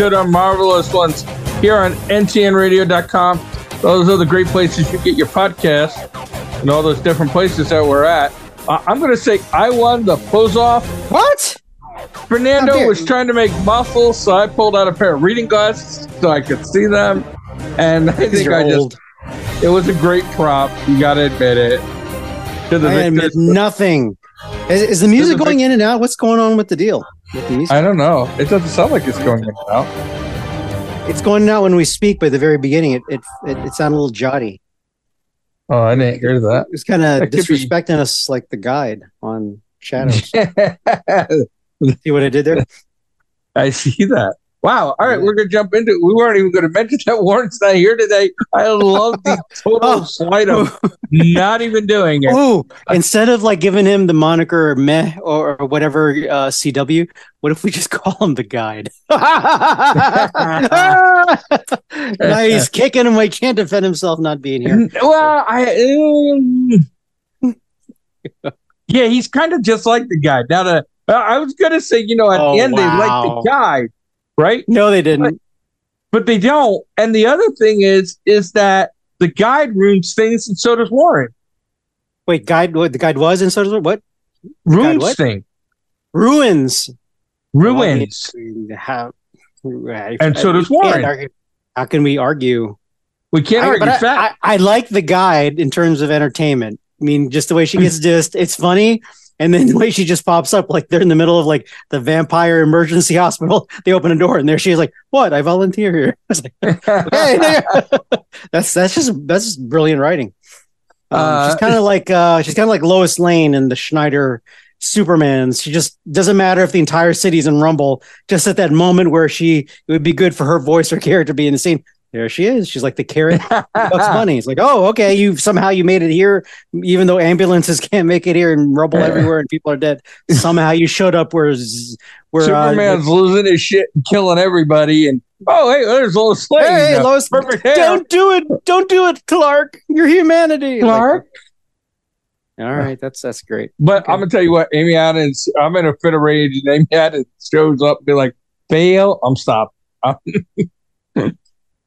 to the marvelous ones here on ntnradio.com. Those are the great places you get your podcast and all those different places that we're at. Uh, I'm going to say I won the pose off. What? Fernando was trying to make muscles, so I pulled out a pair of reading glasses so I could see them. And I think You're I just, it was a great prop. You got to admit it. To the I admit nothing. Is, is the music the going in and out? What's going on with the deal? With the music? I don't know. It doesn't sound like it's going in and out. It's going out when we speak, but at the very beginning, it it, it, it sounded a little jotty. Oh, I didn't hear that. It's kind of could be- disrespecting us like the guide on Shadows. See what I did there? I see that. Wow. All right, we're gonna jump into it. We weren't even gonna mention that Warren's not here today. I love the total Oh. slight of not even doing it. Oh, instead of like giving him the moniker meh or, or whatever uh, CW, what if we just call him the guide? now he's kicking him. He can't defend himself not being here. Well, I um, yeah, he's kind of just like the guy. Now, the uh, I was gonna say, you know, at Oh, the end they like the guy, right? No, they didn't. But they don't. And the other thing is, is that the guide ruins things, and so does Warren. Wait, guide. What the guide was, and so does what? Ruins what? things, Ruins. ruins. How? And so does Warren. How can we argue? We can't I, argue but I, fact. I, I like the guide in terms of entertainment. I mean, just the way she gets just it's funny. And then the way she just pops up, like they're in the middle of like the vampire emergency hospital. They open a door and there she is, like, "What? I volunteer here." I was like, "Okay." that's that's just that's just brilliant writing. Um, Uh, she's kind of like uh, she's kind of like Lois Lane in the Snyder Supermans. She just doesn't matter if the entire city's in rumble. Just at that moment where she it would be good for her voice or character to be in the scene. There she is. She's like the carrot Bugs Bunny. It's like, oh, okay, you somehow you made it here, even though ambulances can't make it here and rubble everywhere and people are dead. Somehow you showed up where where uh, Superman's losing his shit and killing everybody. And oh, hey, there's Lois Lane. Hey, Uh, Lois, perfect hair. don't do it! Don't do it, Clark. Your humanity, Clark. Like, all right, that's that's great. But Okay. I'm gonna tell you what, Amy Adams. I'm in a fit of rage, and Amy Adams shows up, and be like, "Fail, I'm stopped."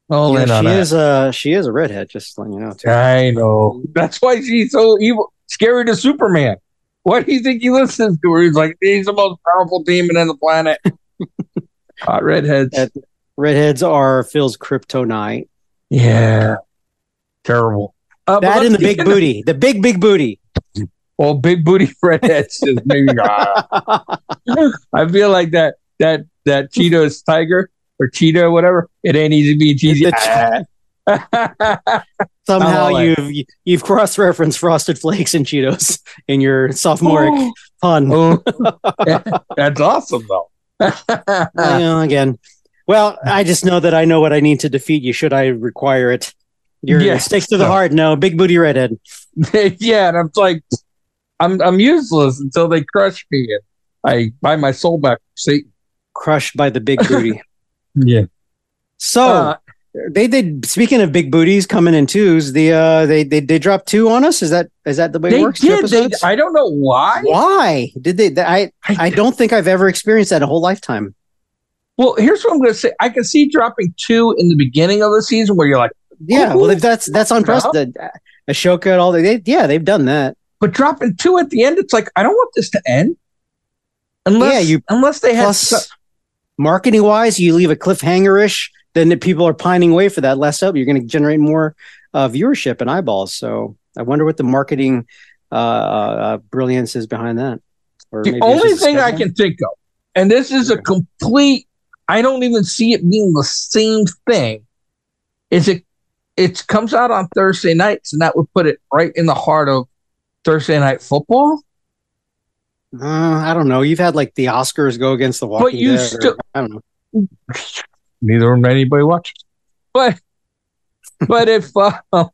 All Yeah, in on she that. is uh she is a redhead. Just letting you know. Too. I know. That's why she's so evil, scary to Superman. What do you think he listens to? Where he's like, he's the most powerful demon on the planet. Hot redheads. That- Redheads are Phil's kryptonite. yeah. Terrible. Uh, That and the big booty, the big big booty. Well, big booty redheads is maybe. ah. I feel like that that that Cheetos tiger or Cheetah, whatever. It ain't easy being cheesy. Somehow you've you've cross referenced Frosted Flakes and Cheetos in your sophomoric pun. Oh, that's awesome though. Know, again. Well, I just know that I know what I need to defeat you should I require it. Your Yeah. stakes to the So- heart. No, big booty redhead. yeah, and I'm like, I'm I'm useless until they crush me and I buy my soul back from Satan. Crushed by the big booty. Yeah. So Uh, they did. Speaking of big booties coming in twos, the uh, they they they dropped two on us. Is that is that the way it they works? Did. They. I don't know why. Why did they? I I don't think I've ever experienced that a whole lifetime. Well, here's what I'm going to say. I can see dropping two in the beginning of the season where you're like, Yeah, well, if that's that's unprecedented. Ahsoka and all that. They, yeah, they've done that. but dropping two at the end, it's like I don't want this to end. Unless, Yeah, you- unless they have. Plus, marketing wise, you leave a cliffhanger ish, then the people are pining away for that less up. You're going to generate more uh, viewership and eyeballs. So I wonder what the marketing uh, uh, brilliance is behind that. Or the only thing I can think of, and this is a complete. I don't even see it being the same thing. Is it? It comes out on Thursday nights, and that would put it right in the heart of Thursday night football. Uh, I don't know. You've had like the Oscars go against the Walking you Dead. or- I don't know. Neither of them anybody watches, but but if uh,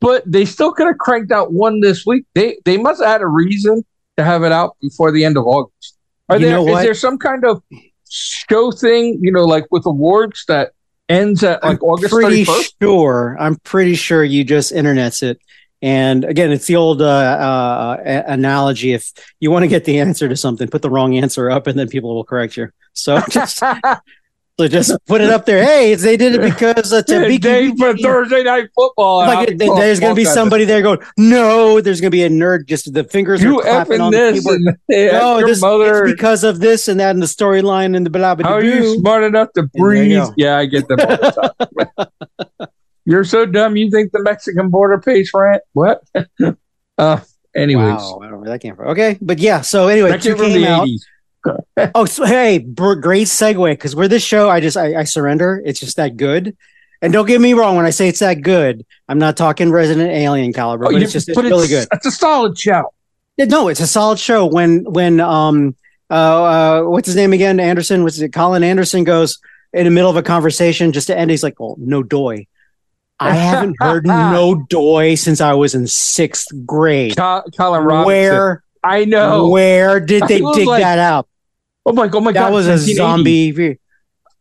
but they still could have cranked out one this week. They they must have had a reason to have it out before the end of August. Are You there know is there some kind of show thing, you know, like with awards that ends at like August pretty 31st? sure. I'm pretty sure you just internets it. And again, it's the old uh, uh, analogy. If you want to get the answer to something, put the wrong answer up, and then people will correct you. So just, so just put it up there. Hey, they did it because uh, Tabiki for Thursday night football. like it- there's going to be somebody there going, no, there's going to be a nerd. Just the fingers You are clapping on the this keyboard. No, this, mother. it's because of this and that and the storyline and the blah blah How are you smart enough to breathe? Yeah, I get them all the time. You're so dumb. You think the Mexican border pays rent? What? uh, anyways, Wow, I don't know where that came from. Okay, but yeah. So anyway, that came from the out. 80s. Oh, so, hey, great segue because we're this show. I just I, I surrender. It's just that good. And don't get me wrong when I say it's that good. I'm not talking Resident Alien caliber, Oh, but it's just it's but really good. It's a solid show. Yeah, No, it's a solid show. When when um uh, uh what's his name again? Anderson. What's it? Colin Anderson goes in the middle of a conversation just to end. He's like, "Oh, no doy." I haven't heard no doy since I was in sixth grade. Co- Colin Robinson. Where I know. where did they dig like, that out? oh my, god, oh my that God. was a zombie.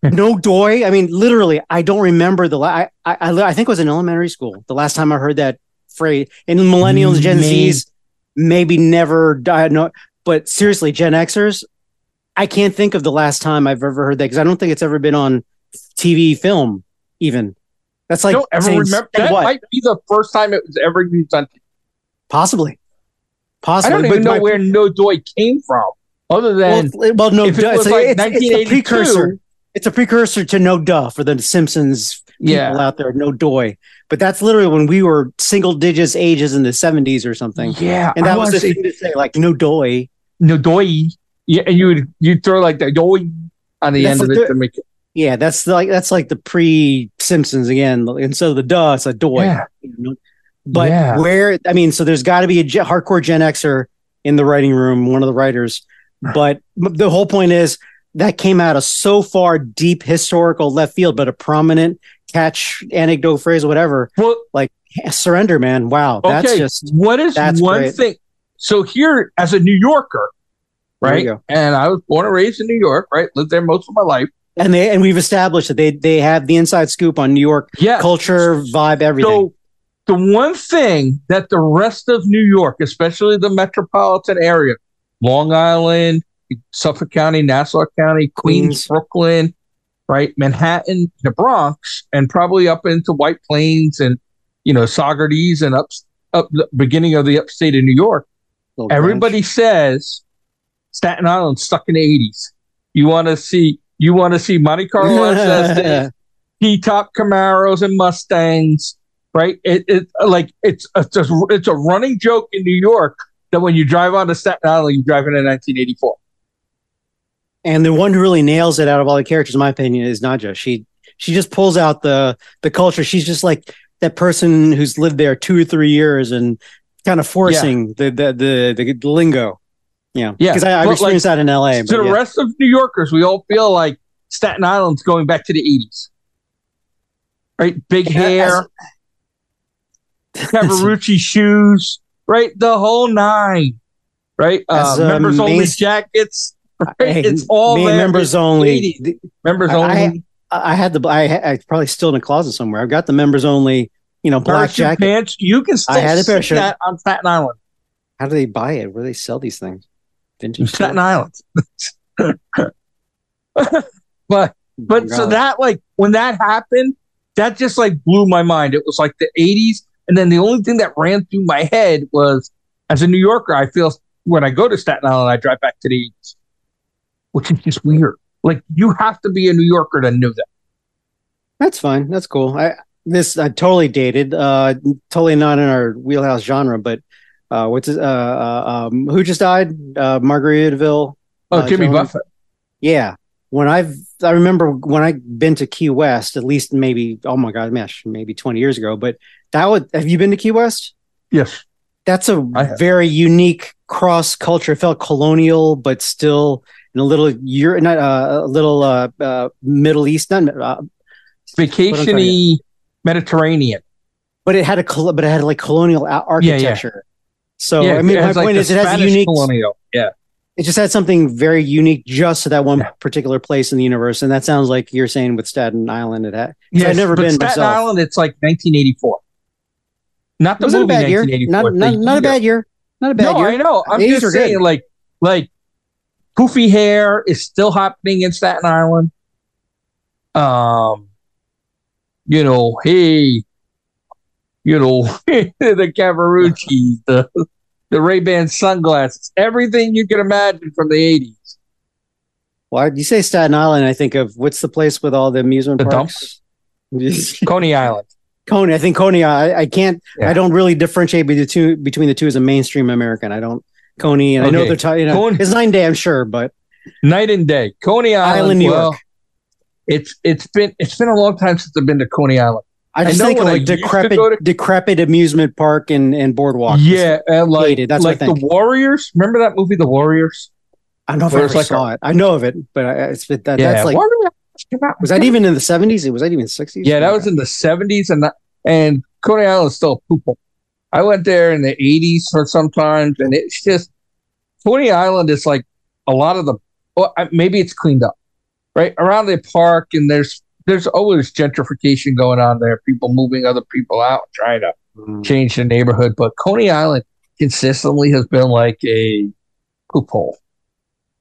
no doy. I mean, literally, I don't remember the. La- I, I I think it was in elementary school the last time I heard that phrase. And millennials, mm, Gen Man. Zs, maybe never died. No, but seriously, Gen Xers, I can't think of the last time I've ever heard that because I don't think it's ever been on TV, film, even. That's I like don't ever remember. That what? might be the first time it was ever used on. possibly, I possibly. don't even but know my- where No Doy came from, other than well, no, if it it's, like it's, it's a precursor. It's a precursor to No Duh for the Simpsons people yeah. out there, No Doy. But that's literally when we were single digits ages in the 70s or something. Yeah, And I that was wanna the say thing to say, like No Doy. No Doy. Yeah, and you would you throw like the Doy on the That's end of the- it to make it. Yeah, that's like that's like the pre Simpsons again. And so the duh, it's a doy. Yeah. you know? But Yeah. where I mean, so there's got to be a hardcore Gen Xer in the writing room, one of the writers. But the whole point is that came out of so far deep historical left field, but a prominent catch anecdote phrase, or whatever. Well, like Surrender, man. Wow, that's just what is one great. thing? So here, as a New Yorker, right? And I was born and raised in New York, right? Lived there most of my life. And they and we've established that they they have the inside scoop on New York Yeah. culture, vibe, everything. So the one thing that the rest of New York, especially the metropolitan area, Long Island, Suffolk County, Nassau County, Queens, Queens. Brooklyn, right, Manhattan, the Bronx, and probably up into White Plains and you know Saugerties and up up the beginning of the upstate of New York. Little Everybody says Staten Island stuck in the eighties. You want to see you want to see Monte Carlo SS, T-top Camaros and Mustangs, right? It, it like it's a, it's a it's a running joke in New York that when you drive onto Staten Island, you drive in a 1984. And the one who really nails it out of all the characters, in my opinion, is Nadja. She she just pulls out the the culture. She's just like that person who's lived there two or three years and kind of forcing the, the the the lingo. Yeah, Yeah, Because I, I've but, experienced that in LA. to the yeah. rest of New Yorkers, we all feel like Staten Island's going back to the 80s. Right? Big hair, Cavaricci shoes, right? The whole nine, right? Uh, As, uh, members only jackets. Right? It's all members only. 80s. Members I- only. I, I had the I, I probably still in a closet somewhere. I've got the members only. You know, black jacket. pants. You can still I had a see parachute. that on Staten Island. How do they buy it? Where do they sell these things? Vintage. Staten store? Island. but but so that like when that happened, that just like blew my mind. It was like the 80s, and then the only thing that ran through my head was as a New Yorker, I feel when I go to Staten Island, I drive back to the 80s, which is just weird. Like you have to be a New Yorker to know that. That's fine. That's cool. I this I totally dated. Uh, totally not in our wheelhouse genre. But uh, what's his, uh, uh um who just died? Uh, Margaritaville. Oh, Uh, Jimmy Joan- Buffett. Yeah. When I've I remember when I've been to Key West, at least maybe oh my god, gosh, maybe twenty years ago. But that would have you been to Key West? Yes. That's a very unique cross culture. It felt colonial, but still in a little Euro, not uh, a little uh, uh, Middle East, not uh, Vacationy Mediterranean. but it had a but it had like colonial architecture. So yeah, I mean, my like, point is, it has a unique. colonial. Yeah, It just had something very unique just to that one Yeah. particular place in the universe, and that sounds like you're saying with Staten Island. It had. Yeah, I've never been Staten myself. Island. It's like 1984. Not the wasn't a bad year. Not not, not a bad year. Not a bad no, year. I know. I'm 80s just are good. saying, like, like poofy hair is still happening in Staten Island. Um, you know, hey, you know, the Cavaricci, the the Ray Ban sunglasses, everything you can imagine from the '80s. Why you say Staten Island? I think of what's the place with all the amusement The parks? Coney Island. Coney. I think Coney. I, I can't. Yeah. I don't really differentiate between the two between the two as a mainstream American. I don't. Coney, and I know Okay. they're talking. You know, Coney- it's nine day. I'm sure, but Night and day. Coney Island, Island, New well, York. It's it's been it's been a long time since I've been to Coney Island. I I just know think of like used to decrepit, to- decrepit amusement park and and boardwalk. Yeah, and like Hated, that's what like I the. Warriors. Remember that movie, The Warriors? I don't know if Where I ever like saw it. I know of it, but I, it's that, yeah, that's like Warriors was that even in the 70s? Was that even 60s? Yeah, that was in the seventies, and and Coney Island is still a poop hole. I went there in the eighties or sometimes, and it's just Coney Island is like a lot of the. Well, maybe it's cleaned up, right around the park, and there's there's always gentrification going on there. People moving other people out, trying to Mm. change the neighborhood. But Coney Island consistently has been like a poop hole.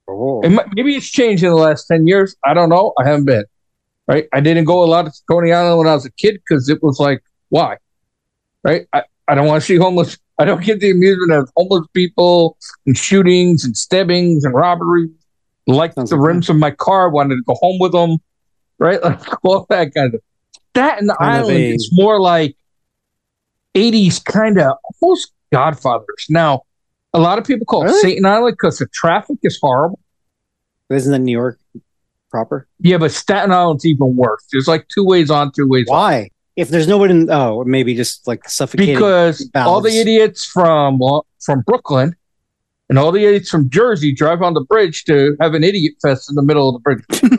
Oh. It might, maybe it's changed in the last 10 years. I don't know. I haven't been. Right. I didn't go a lot to Coney Island when I was a kid because it was like, why? Right. I, I don't want to see homeless. I don't get the amusement of homeless people and shootings and stabbings and robberies. Like Sounds the rims of my car, wanted to go home with them. Right. Like all that kind of that and the Kind island is more like 80s kind of almost Godfathers. Now, a lot of people call it Really? Satan Island because the traffic is horrible. Isn't that New York proper? Yeah, but Staten Island's even worse. There's like two ways on, two ways. Why? If there's nobody in, oh, maybe just like suffocating. Because all the idiots from well, from Brooklyn and all the idiots from Jersey drive on the bridge to have an idiot fest in the middle of the bridge.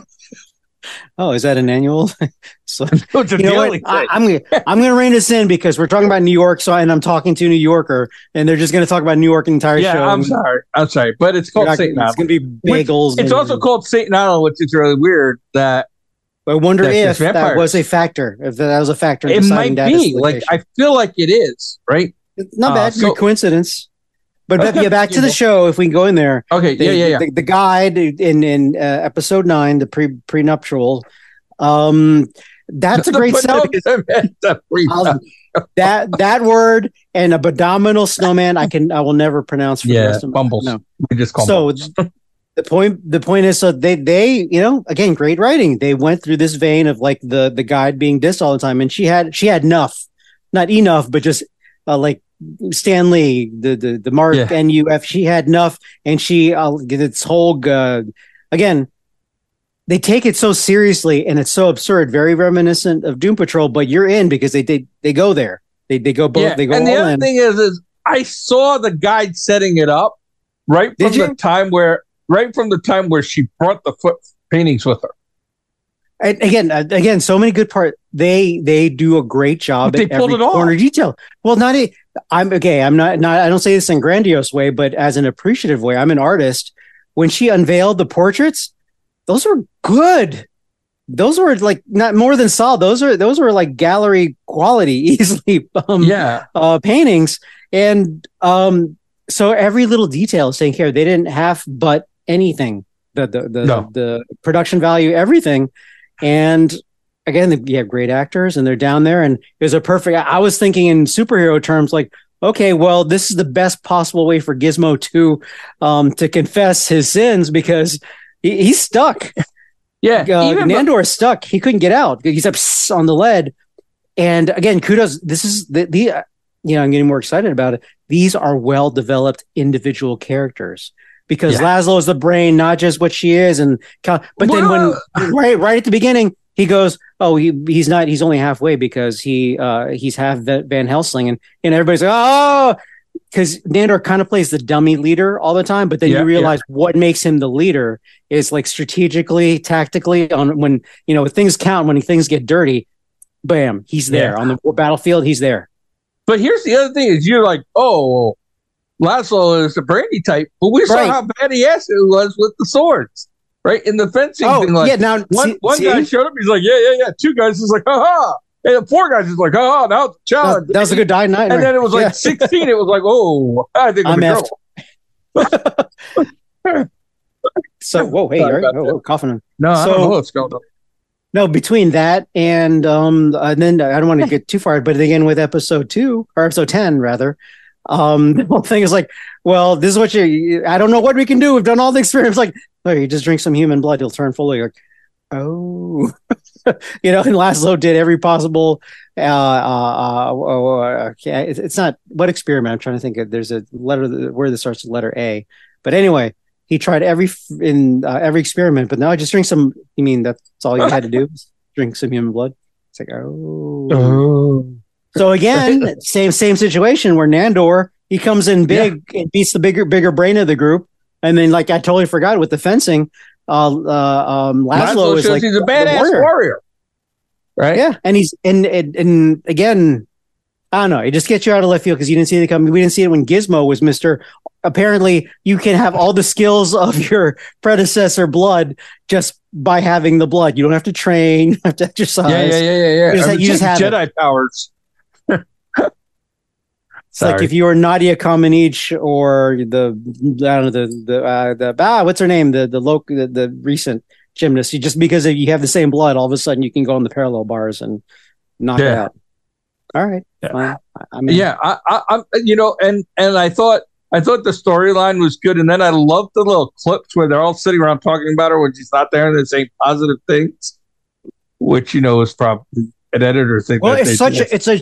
oh, is that an annual? so it's a you know what? I. I'm gonna I'm gonna rein this in because we're talking about New York. So and I'm talking to a New Yorker, and they're just gonna talk about New York the entire yeah, show. I'm sorry. I'm sorry, but it's called not- Satan it's gonna be Which- bagels. It's and- also called Saint Island, which is really weird. That I wonder if that was a factor. If that was a factor, in it deciding might that be. Like. I feel like it is right. It's not uh, bad. so- Good coincidence. But yeah, back to the show. If we can go in there, Okay, the, yeah, yeah, yeah. The, the guide in in uh, episode nine, the pre prenuptial. Um, that's a great sell. That that word and a abdominal snowman, I can I will never pronounce for the Yeah, rest of bumbles. No. we just call So the point the point is so they they you know again great writing. They went through this vein of like the the guide being dissed all the time, and she had she had enough, not enough, but just uh, like Stan Lee, the the the Mark Yeah. NUF. She had enough, and she uh, this whole uh, again. They take it so seriously, and it's so absurd, very reminiscent of Doom Patrol. But you're in because they they they go there. They they go both. yeah, They go and the all other in. thing is, is I saw the guide setting it up right Did from the time where, right from the time where she brought the foot paintings with her. And again, uh, again, so many good parts. They they do a great job They at pulled every it off. corner detail. Well, not a, I'm okay. I'm not not. I don't say this in grandiose way, but as an appreciative way. I'm an artist. When she unveiled the portraits, those were good. Those were like not more than solid. Those are those were like gallery quality, easily um, yeah, uh, paintings. And um, so every little detail is taken care of. They didn't have but anything. The the the, No. the production value, everything. And again, you have great actors and they're down there and it was a perfect I was thinking in superhero terms like, okay, well, this is the best possible way for Gizmo to um to confess his sins because he, he's stuck yeah. uh, even Nandor is stuck. He couldn't get out. He's up on the lead. And again, kudos. This is the, the uh, you know, I'm getting more excited about it. These are well developed individual characters because Yeah. Laszlo is the brain, not just what she is. And Cal- but then when right right at the beginning, he goes, "Oh, he he's not. He's only halfway because he uh he's half Van Helsing." And and everybody's like, "Oh." Because Nandor kind of plays the dummy leader all the time, but then Yeah, you realize what makes him the leader is like strategically, tactically on when you know things count when things get dirty. Bam, he's there Yeah. on the battlefield. He's there. But here's the other thing: is you're like, oh, Laszlo is the brandy type, but we saw how bad he ass it was with the swords, right? In the fencing Oh, thing, like yeah. Now, one see- one see? guy showed up, he's like, yeah, yeah, yeah. Two guys is like, ha ha. And four guys is like, ha ha. Now it's a that, challenge. that was a good die night. and then it was like Yeah. 16. It was like, oh, I think I'm, a girl. So, whoa, hey, Sorry all right, about whoa, whoa, coughing. No, I don't know what's going on. No, between that and um, and then I don't want to get too far, but again with episode two or episode ten rather, um, the whole thing is like, well, this is what you. I don't know what we can do. We've done all the experiments. Like, oh, you just drink some human blood, you'll turn fully. Like, oh, you know. And Laszlo did every possible. Uh, uh, uh, uh, okay, it's, it's not what experiment. I'm trying to think. of There's a letter where this starts with letter A, but anyway. He tried every in uh, every experiment, but now I just drink some. You mean that's all you had to do? drink some human blood. It's like oh. Oh. So again, same same situation where Nandor he comes in big and beats the bigger bigger brain of the group, and then like I totally forgot with the fencing, uh, uh um, Laszlo, Laszlo is like he's a badass warrior. warrior. Right? Yeah, and he's and and, and again, I don't know. It just gets you out of left field because you didn't see it coming. We didn't see it when Gizmo was Mister. Apparently, you can have all the skills of your predecessor blood just by having the blood. You don't have to train, you don't have to exercise. Yeah, yeah, yeah, yeah, yeah. You just- I mean, you just take have it. Jedi powers. It's like if you were Nadia Comaneci or the I don't know the the uh, the ah what's her name the the local the, the recent gymnast. You just because you have the same blood, all of a sudden you can go on the parallel bars and knock it out. All right, Yeah. fine. I- I mean, yeah, I, I, I'm, you know, and and I thought I thought the storyline was good, and then I loved the little clips where they're all sitting around talking about her when she's not there, and they're saying positive things, which you know is probably an editor thing. Well, that they it's such do. a it's a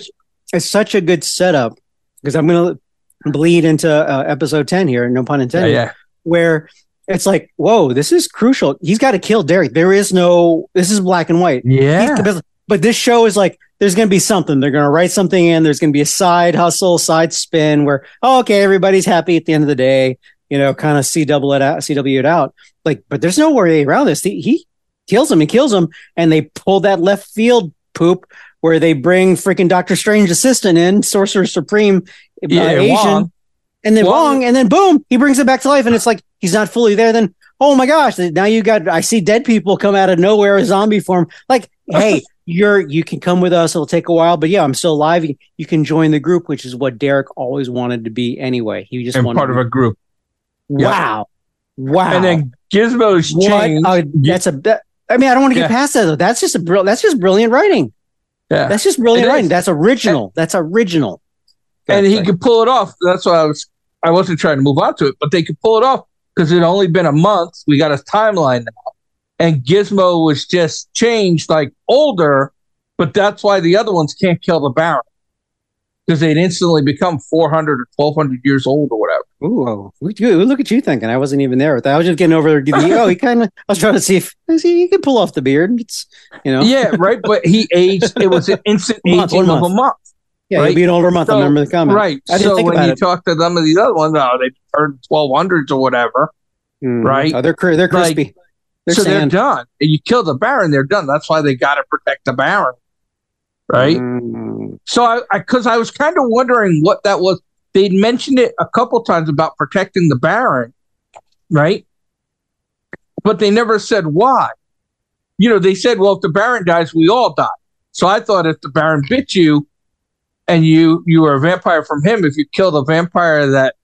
it's such a good setup because I'm going to bleed into uh, episode ten here, no pun intended. yeah, where it's like, whoa, this is crucial. He's got to kill Derek. There is no, this is black and white. yeah. He's- but, this show is like, there's going to be something. They're going to write something in. There's going to be a side hustle, side spin where, oh, okay, everybody's happy at the end of the day. You know, kind of CW it out, CW it out. Like, but there's no way around this. He, he kills him. He kills him, and they pull that left field poop where they bring freaking Doctor Strange assistant in, Sorcerer Supreme, uh, Yeah, Asian, Wong. and then Wong- Wong, and then boom, he brings it back to life, and it's like he's not fully there. Then oh my gosh, now you got I see dead people come out of nowhere, a zombie form. Like, hey, you're you can come with us. It'll take a while, but yeah, I'm still alive. You, you can join the group, which is what Derek always wanted to be anyway. He just and wanted part of a group, yeah. wow, wow, and then Gizmo's what? changed. a- that's a. I mean, I don't want to get Yeah. past that though. That's just a brill. That's just brilliant writing. Yeah, That's just brilliant It writing. That's original. That's original. and he could pull it off. That's why I was I wasn't trying to move on to it, but they could pull it off because it had only been a month. We got a timeline now, and Gizmo was just changed, like older, but that's why the other ones can't kill the Baron because they'd instantly become 400 or 1200 years old or whatever. Ooh, look, at you thinking. I wasn't even there with that. I was just getting over the oh, he kind of. I was trying to see if see, he could pull off the beard. It's you know, Yeah, right. But he aged. It was an instant month, aging one of a month. month. yeah, right. he'll be an older month. I remember the comment. Right. I so when you it. talk to some of these other ones, oh, they turned 1200s or whatever. Mhm. right. Oh, they're they're Like, crispy. they're so sand. they're done. And you kill the Baron, they're done. That's why they got to protect the Baron. Right. Mm. So I, because I, was kind of wondering what that was. They'd mentioned it a couple times about protecting the Baron, right? But they never said why. You know, they said, well, if the Baron dies, we all die. So I thought if the Baron bit you and you you were a vampire from him, if you kill the vampire that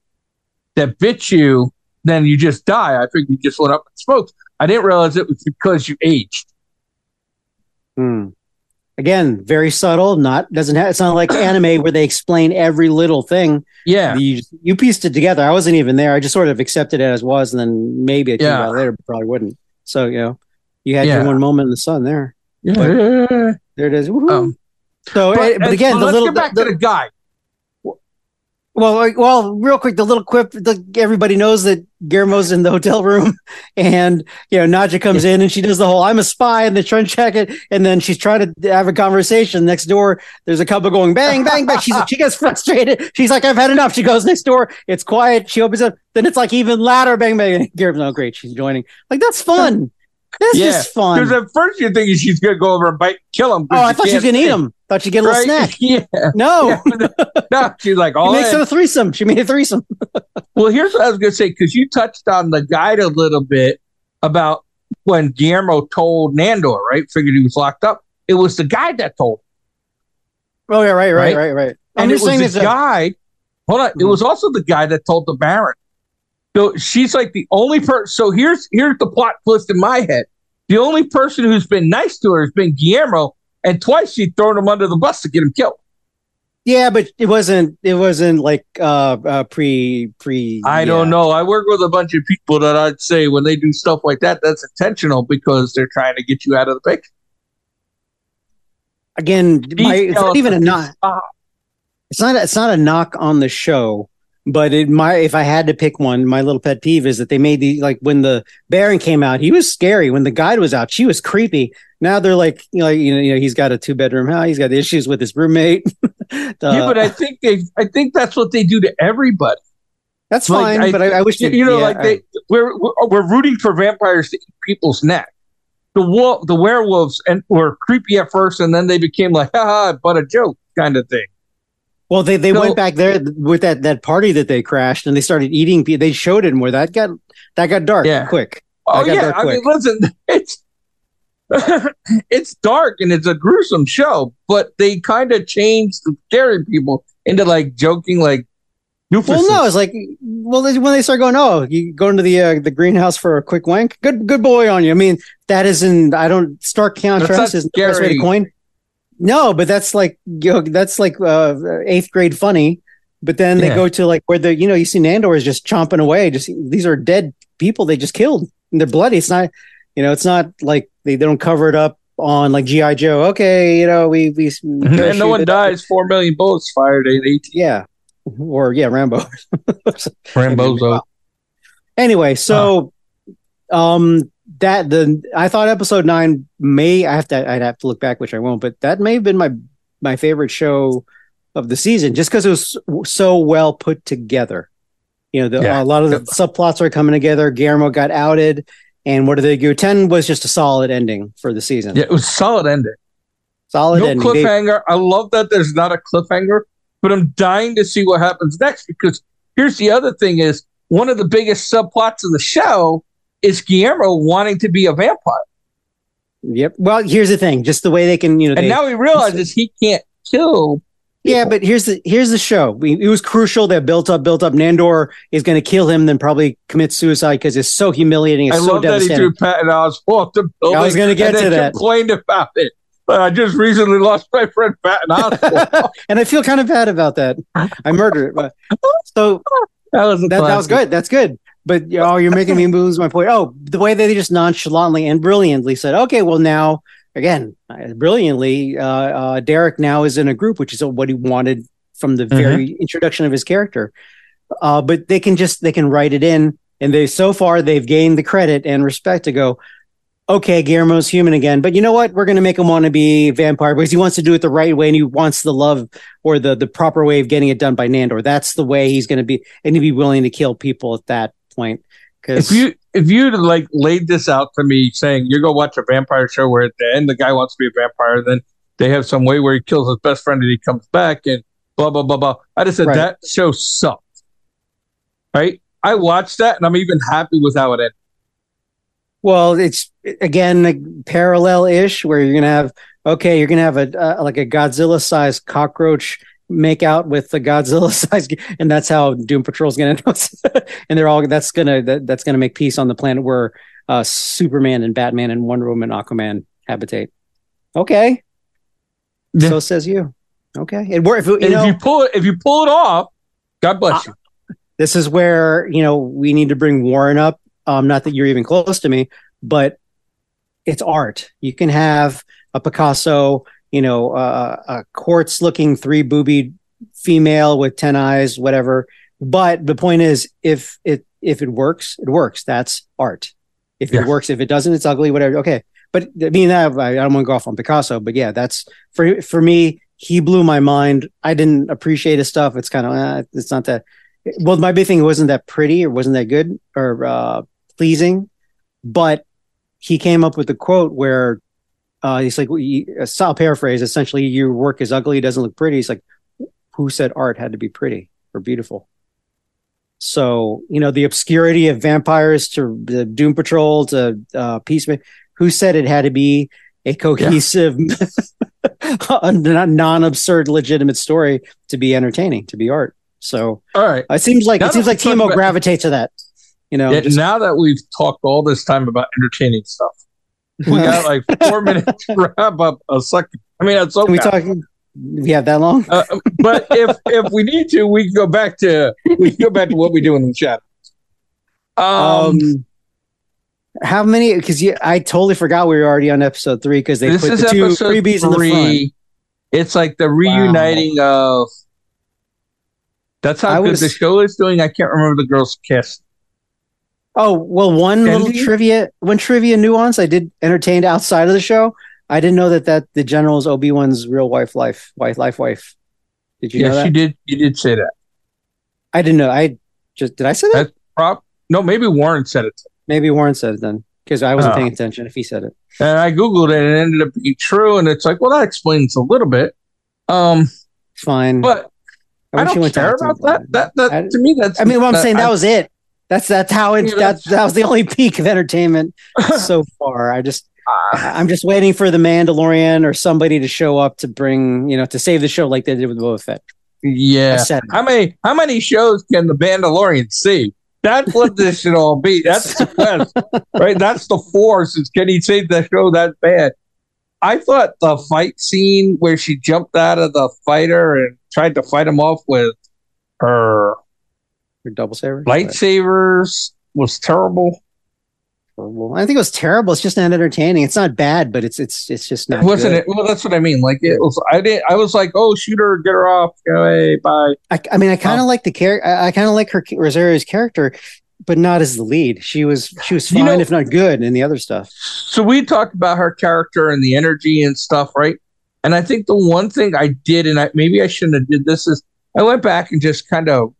that bit you, then you just die. I figured you just went up in smoke. I didn't realize it was because you aged. Mm. Again, very subtle. Not doesn't have. It's not like anime where they explain every little thing. Yeah. You you pieced it together. I wasn't even there. I just sort of accepted it as was, and then maybe it came Yeah. out later, but probably wouldn't. So you know, you had Yeah. your one moment in the sun there. Yeah. There it is. Um, so, But, eh, but again, so the let's little get back the- to the guy. Well, well, real quick, the little quip. The, everybody knows that Guillermo's in the hotel room, and you know Nadja comes in and she does the whole "I'm a spy" and the trench jacket, and then she's trying to have a conversation next door. There's a couple going bang, bang, bang. She's she gets frustrated. She's like, "I've had enough." She goes next door. It's quiet. She opens up. Then it's like even louder, bang, bang. Guillermo's, oh great, she's joining. Like that's fun. That's just fun. Because at first you're thinking she's gonna go over and bite, kill him. Oh, I thought she was gonna eat him. Thought she'd get a little snack. Yeah. No, Yeah. no, she's like, she all makes it a threesome. She made a threesome. Well, here's what I was going to say because you touched on the guide a little bit about when Guillermo told Nandor, right? Figured he was locked up. It was the guide that told, Him. Oh yeah, right, right, Right? right, right. and I'm it was saying the guy. Hold on, it Mhm. was also the guy that told the Baron. So she's like the only person. So here's here's the plot twist in my head. The only person who's been nice to her has been Guillermo, and twice she's thrown him under the bus to get him killed. Yeah, but it wasn't. It wasn't like uh, uh pre pre. I don't know. I work with a bunch of people that I'd say when they do stuff like that, that's intentional because they're trying to get you out of the picture. Again, my, it's not even a knock. It's not. It's not a knock on the show. But it my if I had to pick one, my little pet peeve is that they made the like when the Baron came out, he was scary. When the guide was out, she was creepy. Now they're like, you know, you know, you know he's got a two bedroom house, he's got issues with his roommate. yeah, Uh, but I think they, I think that's what they do to everybody. that's like, fine. I- but I, I wish You, they- you know, yeah, like I- they, we're, we're we're rooting for vampires to eat people's neck. The wolf, the werewolves, and were creepy at first, and then they became like, haha, but a joke kind of thing. Well, they they So- went back there with that that party that they crashed, and they started eating. They showed it more. That got that got dark Yeah. quick. Oh yeah, I mean, listen, it's it's dark and it's a gruesome show, but they kind of changed the scary people into like joking, like doofuses. Well, no, it's like well they- when they start going, oh, you go into the uh, the greenhouse for a quick wank? Good good boy on you. I mean, that isn't. I don't stark contrast is the best way to coin. No, but that's like you know, that's like uh, eighth grade funny. But then they Yeah. go to like where the you know you see Nandor is just chomping away. Just these are dead people they just killed. And they're bloody. It's not you know it's not like they, they don't cover it up on like GI Joe. Okay, you know we we and no one dies. Four million bullets fired at eighteen. Yeah, or yeah, Rambo. Rambozo. Anyway, so um that the I thought episode 9 may I have to I'd have to look back which I won't, but that may have been my my favorite show of the season just cuz it was so well put together. You know, the, Yeah. a lot of the subplots are coming together. Guillermo got outed and what did they do? 10 was just a solid ending for the season. Yeah, it was solid ending. Solid no ending. They- cliffhanger. I love that there's not a cliffhanger, but I'm dying to see what happens next because here's the other thing is one of the biggest subplots of the show is Guillermo wanting to be a vampire. yep. Well, here's the thing, just the way they can, you know, And they, now he realizes he can't kill. Yeah, but here's the here's the show. We, it was crucial that built up, built up. Nandor is going to kill him, then probably commit suicide because it's so humiliating. It's I so love that he threw Patton Oswalt the building. I was gonna get and to that. complained about it. But I just recently lost my friend Patton Oswalt. and I feel kind of bad about that. I murdered it, but so that was that, that was good. That's good. But oh, you're making me lose my point. Oh, the way they just nonchalantly and brilliantly said, okay, well now again, uh, brilliantly, uh, uh, Derek now is in a group, which is what he wanted from the very introduction of his character. Uh, but they can just they can write it in, and they so far they've gained the credit and respect to go. Okay, Guillermo's human again, but you know what? We're going to make him want to be vampire because he wants to do it the right way and he wants the love or the the proper way of getting it done by Nandor. That's the way he's going to be, and he'd be willing to kill people at that point. Because If you if you like laid this out to me saying you're gonna watch a vampire show where at the end the guy wants to be a vampire, then they have some way where he kills his best friend and he comes back and blah blah blah blah. I just said Right. that show sucked. Right? I watched that and I'm even happy with how it ended. Well, it's again like, parallel-ish where you're gonna have okay, you're gonna have a uh, like a Godzilla-sized cockroach make out with the Godzilla size, and that's how Doom Patrol is gonna know. and they're all that's gonna that, that's gonna make peace on the planet where uh, Superman and Batman and Wonder Woman, Aquaman habitate. Okay, Yeah. so says you. Okay, it worked. You know, if you pull it if you pull it off, God bless you. this is where you know we need to bring Warren up. Um, not that you're even close to me, but it's art. You can have a Picasso, you know, uh, a quartz-looking three boobied female with ten eyes, whatever. But the point is, if it if it works, it works. That's art. If Yeah. it works, if it doesn't, it's ugly. Whatever. Okay. But I mean, that I, I don't want to go off on Picasso, but yeah, that's for for me. He blew my mind. I didn't appreciate his stuff. It's kind of uh, it's not that well, my big thing wasn't that pretty or wasn't that good or uh, pleasing, but he came up with the quote where uh, he's like, a style paraphrase, essentially, your work is ugly, it doesn't look pretty. He's like, who said art had to be pretty or beautiful? So, you know, the obscurity of vampires to the Doom Patrol to uh, Peacemaker, who said it had to be a cohesive, yeah. non absurd, legitimate story to be entertaining, to be art? So, all right, it seems like now it seems like Timo about, gravitates to that. You know, yeah, just, now that we've talked all this time about entertaining stuff, we got like four minutes to wrap up a second. I mean, it's okay. we talking? We have that long? Uh, but if if we need to, we can go back to we can go back to what we do in the chat. Um, um how many? Because I totally forgot we were already on episode three because they put the two freebies three. in the front. It's like the reuniting wow. of. That's how I good was, the show is doing. I can't remember the girl's kiss. Oh well, one little trivia, one trivia nuance I did entertained outside of the show. I didn't know that that the general's Obi Wan's real wife, life, wife, life, wife. Did you? Yes, you did. You did say that. I didn't know. I just did. I say that. That's prop. No, maybe Warren said it. Maybe Warren said it then, because I wasn't uh, paying attention. If he said it, and I googled it, and it ended up being true. And it's like, well, that explains a little bit. Um, fine, but I, I don't care about that. That, that I, to me, that's. I mean, what I'm saying, that was it. That's that's how it that that was the only peak of entertainment so far. I just uh, I'm just waiting for the Mandalorian or somebody to show up to bring you know to save the show like they did with Boba Fett. Yeah. How many how many shows can the Mandalorian see? That's what this should all be. That's the quest, right? That's the force. Is can he save the show that bad? I thought the fight scene where she jumped out of the fighter and tried to fight him off with her double sabers. Lightsabers was terrible. I think it was terrible. It's just not entertaining. It's not bad, but it's it's it's just not. Wasn't good. it? Well, that's what I mean. Like it was. I didn't. I was like, oh, shoot her, get her off, go away, bye. I, I mean, I kind of um, like the character. I, I kind of like her Rosario's character, but not as the lead. She was she was fine, you know, if not good, in the other stuff. So we talked about her character and the energy and stuff, right? And I think the one thing I did, and I, maybe I shouldn't have did this, is I went back and just kind of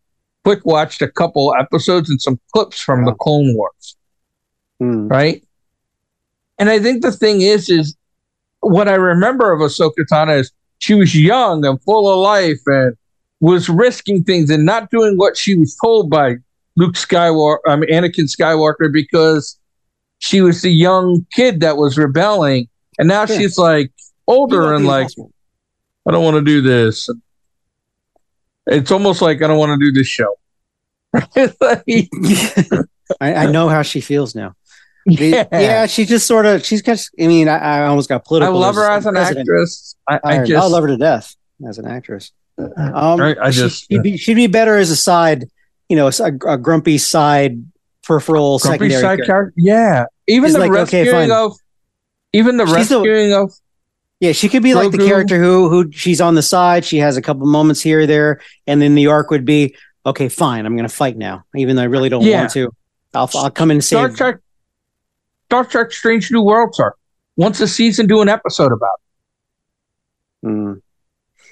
quick watched a couple episodes and some clips from the Clone Wars. Mm. Right. And I think the thing is, is what I remember of Ahsoka Tano is she was young and full of life and was risking things and not doing what she was told by Luke Skywalker, mean, Anakin Skywalker, because she was the young kid that was rebelling. And now yeah. she's like older and like, I don't want to do this. It's almost like I don't want to do this show. I, I, know how she feels now. Yeah, yeah she just sort of she's got. I mean, I, I almost got political. I love her as an president. actress. I, I, just I love her to death as an actress. Um, I, I just she, would be, she'd be better as a side, you know, a, a grumpy side peripheral grumpy secondary side character. Yeah, even the like, rescuing okay, of even the she's rescuing the, of yeah, she could be Grogu. like the character who who she's on the side. She has a couple moments here or there, and then the arc would be okay, fine, I'm going to fight now, even though I really don't yeah. want to. I'll, I'll come and save. Star Trek, Star Trek: Strange New Worlds are once a season do an episode about. Mm.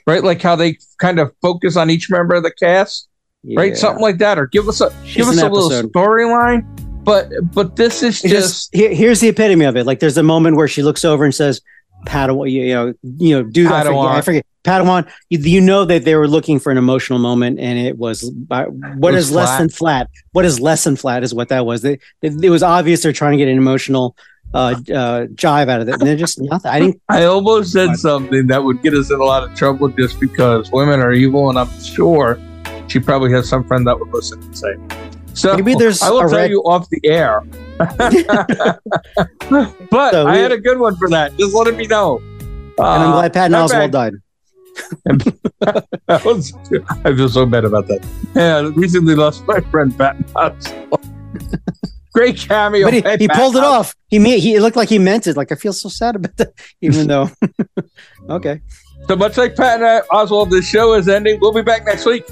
Right, like how they kind of focus on each member of the cast, yeah. right? Something like that, or give us a She's give us a episode. little storyline. But but this is just, just here, here's the epitome of it. Like there's a moment where she looks over and says, Padawan, you, you know, you know, do that. Padawan. I forget. Padawan. You, you, know that they were looking for an emotional moment, and it was uh, what is less than flat. What is less than flat is what that was. They, it, it was obvious they're trying to get an emotional uh, uh, jive out of it, and they're just nothing. I didn't. I almost said something that would get us in a lot of trouble just because women are evil, and I'm sure she probably has some friend that would listen and say. So maybe there's. I will tell rec- you off the air but so I had a good one for that. Just letting me know. And I'm glad Patton uh, Oswalt died. I, was, I feel so bad about that. Yeah, I recently lost my friend Patton Oswalt. Great cameo. But he, he pulled it off. He made, he it looked like he meant it. Like I feel so sad about that, even though. okay. So much like pat Patton Oswalt, this show is ending. We'll be back next week.